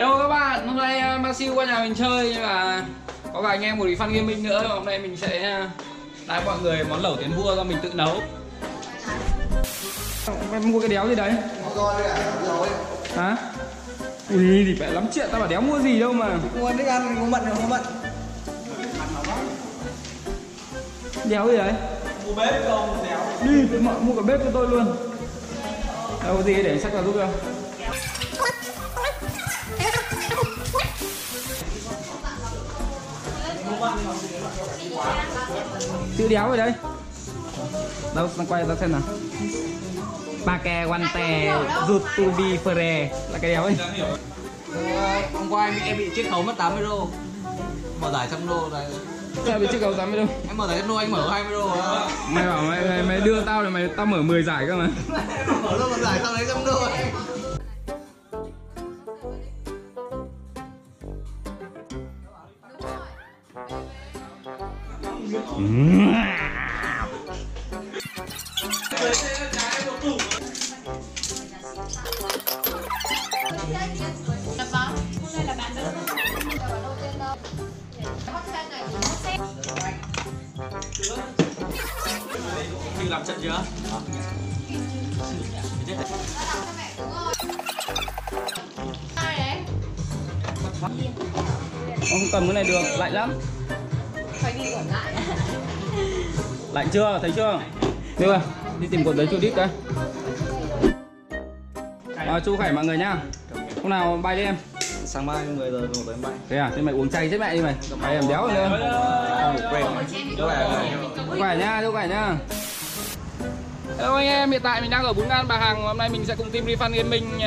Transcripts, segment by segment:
Hello các bạn, hôm nay uh, Maxi qua nhà mình chơi và có cả anh em của Phan Gaming nữa Hôm nay mình sẽ đái mọi người món lẩu tiến vua do mình tự nấu Em mua cái đéo gì đấy? Hả? Ui thì phải lắm chuyện, tao bảo đéo mua gì đâu mà Mua thức ăn không bận không bận Đéo gì đấy? Mua bếp không đéo Đi, mọi mua cả bếp cho tôi luôn Đâu có gì để sách vào giúp không? Chữ đéo rồi đấy. Đâu, đang quay ra xem nào. Ba ke guante Zutubi Fere Là cái đéo ấy. Hôm qua em, em bị chiết khấu mất 80 đô. Mở giải trăm đô này. Sao bị chiếc cầu 80 đâu Em mở giải trăm đô anh mở 20 đô Mày bảo mày, mày, mày đưa tao thì mày tao mở 10 giải cơ mà. Mở luôn một giải xong lấy trăm đô. anh Mình làm trận chưa? Không cầm cái này được, lạnh lắm Lạnh chưa, thấy chưa? Đưa, đi tìm cuộn giấy chu đít đây à, Chu khỏe mọi người nhá. Hôm nào bay đi em. Sáng mai 10 giờ một tới bay Thế à, thế mày uống chay chết mẹ đi mày. Mày em đéo rồi nữa. Này khỏe nha, chú khỏe nha Hello anh em, hiện tại mình đang ở bún ngan Bà Hằng Hôm nay mình sẽ cùng team Refund Gaming uh,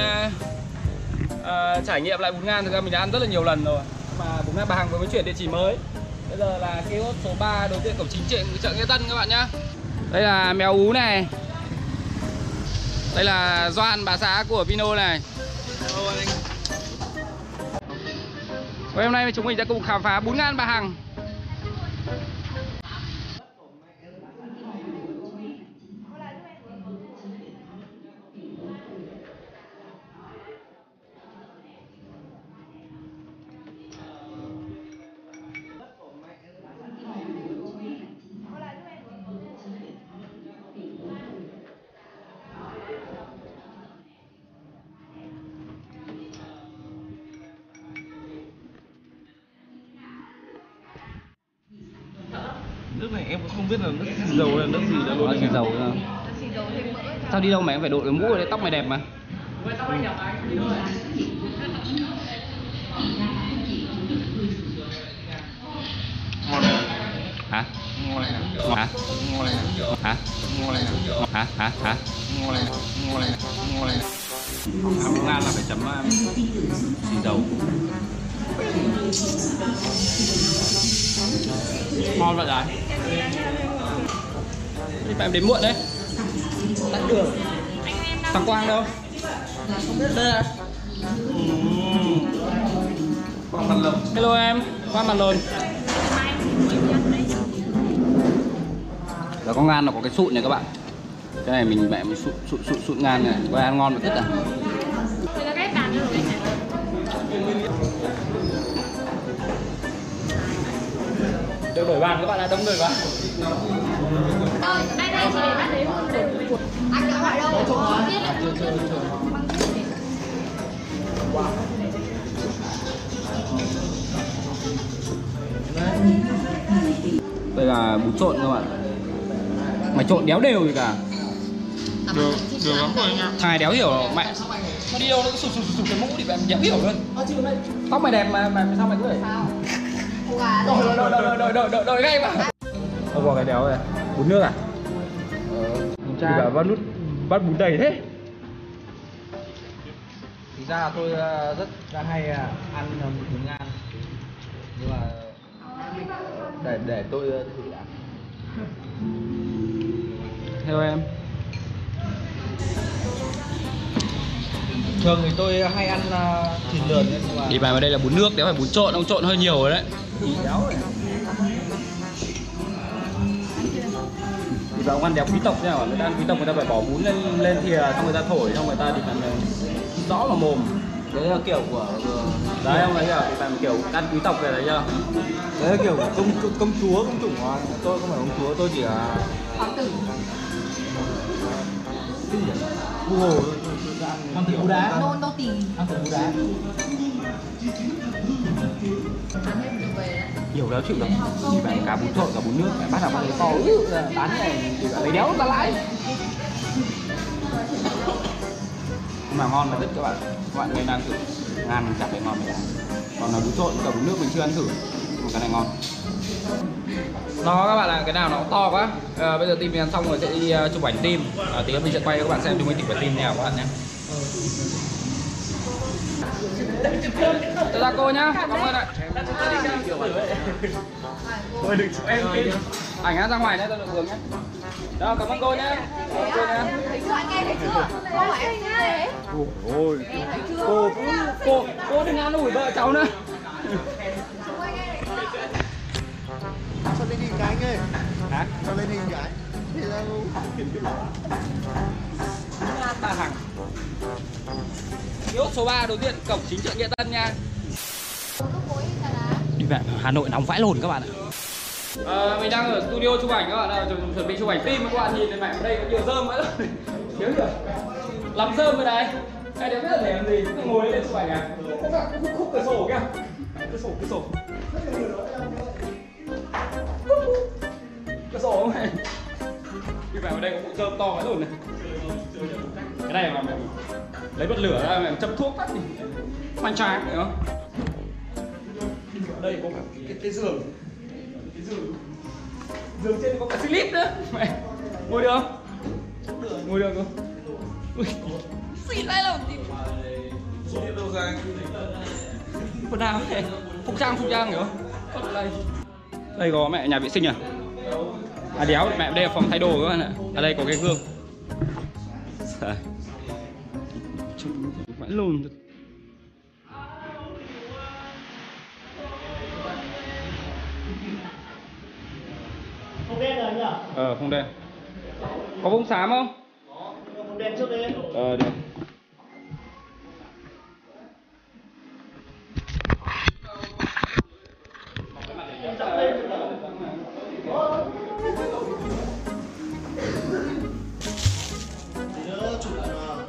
uh, trải nghiệm lại bún ngan. Thực ra mình đã ăn rất là nhiều lần rồi. Mà bún ngan Bà Hằng vừa mới chuyển địa chỉ mới Bây giờ là kiosk số 3 đầu tiên cổng chính chợ, chợ Nghĩa Tân các bạn nhá. Đây là mèo ú này. Đây là Doan bà xã của Pino này. Hôm nay chúng mình sẽ cùng khám phá bún ngan Bà Hằng em cũng không biết là nước xì dầu hay là nước gì đã luôn Nó xì dầu nữa. Sao đi đâu mày cũng phải đội cái mũ để tóc mày đẹp mà ngon Hả? ngon Hả? ngon Hả? ngon Hả? Hả? Hả? ngon ngon ngon này Ăn ngan là phải chấm uh, xì dầu Ngon vậy đấy Phải em đến muộn đấy. Tắt đường Thằng Quang đâu? Không biết đây à quang văn lâm. Hello em, Quang mặt lồn Đó có ngan nó có cái sụn này các bạn. Cái này mình mẹ mình sụn sụn sụn sụn ngan này. Có ăn ngon mà thích à? Được đổi bàn các bạn ạ, đông người quá. Rồi, đây đây chị để bắt đấy Anh đã hỏi đâu? Đây là bún trộn các bạn Mày trộn đéo đều gì cả. Được được lắm rồi. Thằng này đéo hiểu mẹ. Nó đi đâu nó cứ sụp sụp sụp cái mũ thì mẹ đéo hiểu luôn. Tóc mày đẹp mà, mà sao mày cứ Cô gà Đổi đổi đổi đổi đổi đổi đổi ngay mà Ông vào cái đéo này. Bún nước à? Ờ. Bún chai. bắt nút bắt bún đầy thế. Thực ra tôi ờ, rất là hay ờ, ăn ờ, bún ngan. Nhưng mà để để tôi thử đã. Hello em. Thường thì tôi hay ăn thịt lợn nhưng mà Đi vào đây là bún nước, đéo phải bún trộn, ông trộn hơi nhiều rồi đấy Thì vào ông ăn đéo quý tộc nha, người ta ăn quý tộc người ta phải bỏ bún lên lên thìa xong người ta thổi xong người ta thì làm rõ vào mồm. Đấy là kiểu của đấy ông thấy chưa bạn kiểu ăn quý tộc về đấy chưa đấy là kiểu của công công, chúa công chủ mà tôi không phải công chúa tôi chỉ là Hoàng tử. Cái gì ăn tử Bú Đá. Nô, nô tỳ ăn thử bú đá. Ăn nhiều đéo chịu đâu chỉ bạn cả bún trộn cả bún nước mẹ bắt đầu bằng cái to. Ứ, bán này thì lấy đéo ra lãi. Nhưng mà ngon là rất các bạn. Các bạn nên ăn thử. Ngàn chả thấy ngon này còn là bún trộn cả bún nước mình chưa ăn thử. Mà cái này ngon. Đó các bạn ạ cái nào nó to quá. À, bây giờ team mình ăn xong rồi sẽ đi uh, chụp ảnh team. À, tí nữa mình sẽ quay cho các bạn xem chúng mình chụp ảnh team nào các bạn nhé Chào cô nhá, cảm ơn ạ. Thôi đừng chụp em Ảnh ra ngoài nhé, tôi được hướng nhé. Đó, cảm ơn cô nhé. Cảm ơn cô nhé. Thấy chưa anh nghe thấy chưa Không phải anh nghe Ôi, cô cô cô đừng ăn ủi vợ cháu nữa. Cho lên hình cái anh ơi Hả? cho lên hình cái thì là Ba hàng. Kiosk số 3 đầu tiên cổng chính chợ Nghĩa Tân nha. Đi về Hà Nội nóng vãi lồn các bạn ạ. À, mình đang ở studio chụp ảnh các bạn ạ, chuẩn, chuẩn bị chụp ảnh team các bạn nhìn thấy mẹ ở đây có nhiều rơm rồi. Thiếu rồi. Lắm rơm ở đây. Ai đều biết là để làm gì, cứ ngồi lên chụp ảnh à. Có cả khúc, khúc cửa sổ kìa. Cửa sổ, cửa sổ. Cửa sổ không mày? Đi vào đây có bộ rơm to ấy rồi này. Cái này mà mày lấy bật lửa ra mà châm thuốc tắt đi. Hoành trái hiểu không? đây có cái, cái giường. Cái giường. Giường trên có cả slip nữa. Mẹ ngồi được không? Ngồi được không? Ui. Xịn đây là quần áo thế phục trang phục trang hiểu không? Đây. Có mẹ nhà vệ sinh à? À đéo mẹ đây là phòng thay đồ các bạn ạ. Ở đây có cái gương. Trông vãi lồn thật. Không đen rồi nhỉ? Ờ không đen. Có bông xám không? Không đen trước đi ờ được.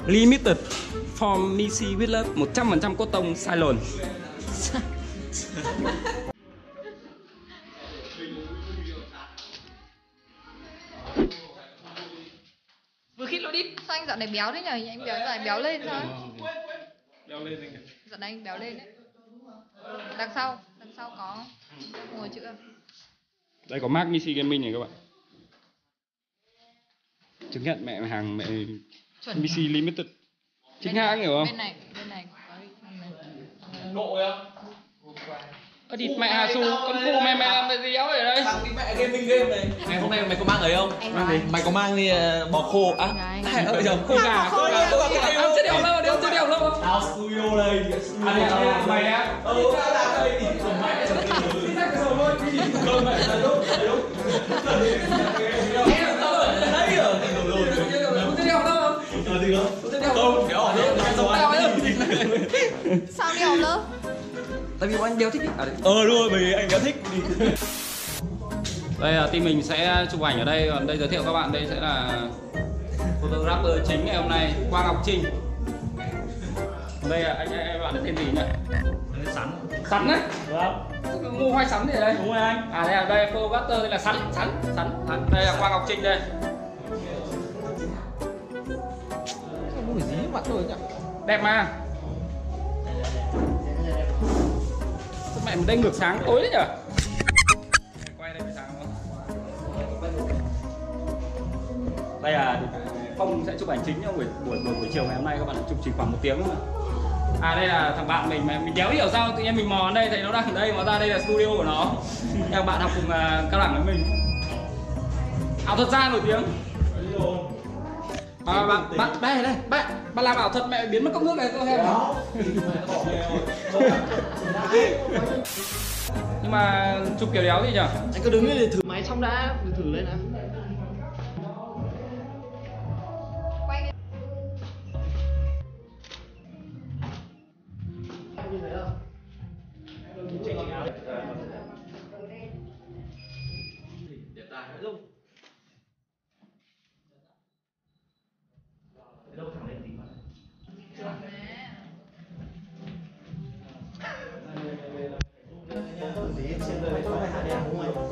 Limited for Missy with love 100% cotton Cylon Vừa khít lỗ đi. Sao anh dạo này béo thế nhỉ? Anh béo dạo này béo lên sao? Đeo lên đi Dạo này anh béo lên đấy. Đằng sau, đằng sau có ngồi chữ Đây có mark Missy Gaming này các bạn. Chứng nhận mẹ hàng mẹ Chuẩn. Missy Limited Chính hãng hiểu không? Bên này, bên này có đi bên này. Nội á. Ơ thì mẹ Hà Su, con cụ mẹ mẹ làm cái gì áo ở đây? Mang đi mẹ gaming game này. Ngày hôm nay mày có mang ấy không? Mang gì? Mày có mang đi ờ, bò khô? Này. Hai ơi chồng Khô gà, khô gà, khô gà, em sẽ đeo lâu, đeo sẽ đeo lâu Tao studio đây đây là mày á? Ừ, tao đang đây thì của Đi ra cái đi Không mẹ là lúc, là lúc Tại vì bọn anh đeo thích ý. À đấy Ờ đúng rồi, bởi vì anh đã thích. Đây là team mình sẽ chụp ảnh ở đây. Còn đây giới thiệu các bạn đây sẽ là Photographer chính ngày hôm nay Quang Ngọc Trinh. Đây là anh, anh, anh bạn tên gì nhỉ? Sắn Sắn đấy Vâng. Mua khoai sắn gì ở đây? Đúng rồi anh. À đây là đây photographer đây là sắn sắn sắn sắn đây là Quang Ngọc Trinh đây. Mùi gì? Mặt rồi nhỉ? đẹp mà Mẹ mình đây ngược sáng tối đấy nhở? Quay đây sáng không đây là phong sẽ chụp ảnh chính trong buổi buổi buổi, buổi chiều ngày hôm nay các bạn chụp chỉ khoảng một tiếng thôi mà. À đây là thằng bạn mình mà mình đéo hiểu sao tự nhiên mình mò ở đây thấy nó đang ở đây mà ra đây là studio của nó. Các bạn học cùng uh, cao đẳng với mình. Ảo thuật gia nổi tiếng. À, bạn bạn đây đây bạn bạn làm ảo thuật mẹ biến mất cốc nước này tôi xem nào nhưng mà chụp kiểu đéo gì nhỉ anh cứ đứng lên để thử. Máy xong đã thử lên nào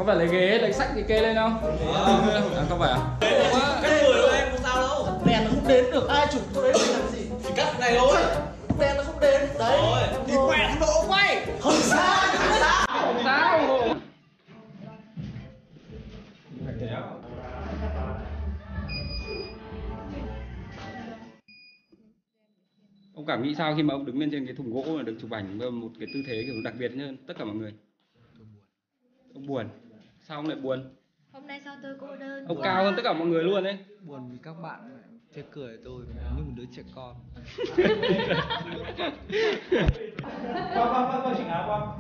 có phải lấy ghế lấy sách thì kê lên không? À, không phải à? Cái người của em không sao đâu. Đèn nó không đến được ai chụp chỗ đấy làm gì? Chỉ cắt này thôi. Đèn nó không đến Đấy. Thì quẹt độ quay. Không sao không sao. Không sao. Ông cảm nghĩ sao khi mà ông đứng lên trên cái thùng gỗ mà được chụp ảnh với một cái tư thế kiểu đặc biệt hơn tất cả mọi người? Ông buồn sao ông lại buồn? Hôm nay sao tôi cô đơn? Ông quá? cao hơn tất cả mọi người luôn đấy Buồn vì các bạn chê cười tôi như một đứa trẻ con. Quang quang quang quang chỉnh áo quang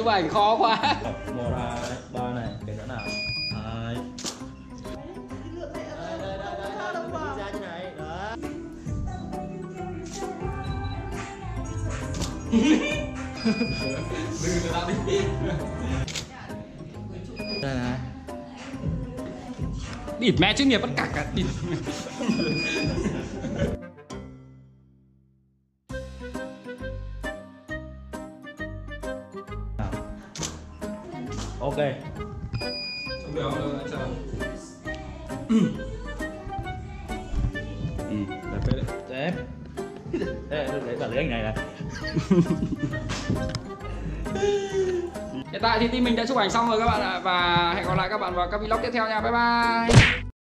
chụp ảnh khó quá. Một hai Ba này Cái nữa nào? Hai ra như này Đó Đây này. Địt mẹ chuyên nghiệp tất cả cả địt Ok chờ. Ừ, đẹp đấy. Đẹp cả lấy anh này này Hiện tại thì team mình đã chụp ảnh xong rồi các bạn ạ Và hẹn gặp lại các bạn vào các vlog tiếp theo nha Bye bye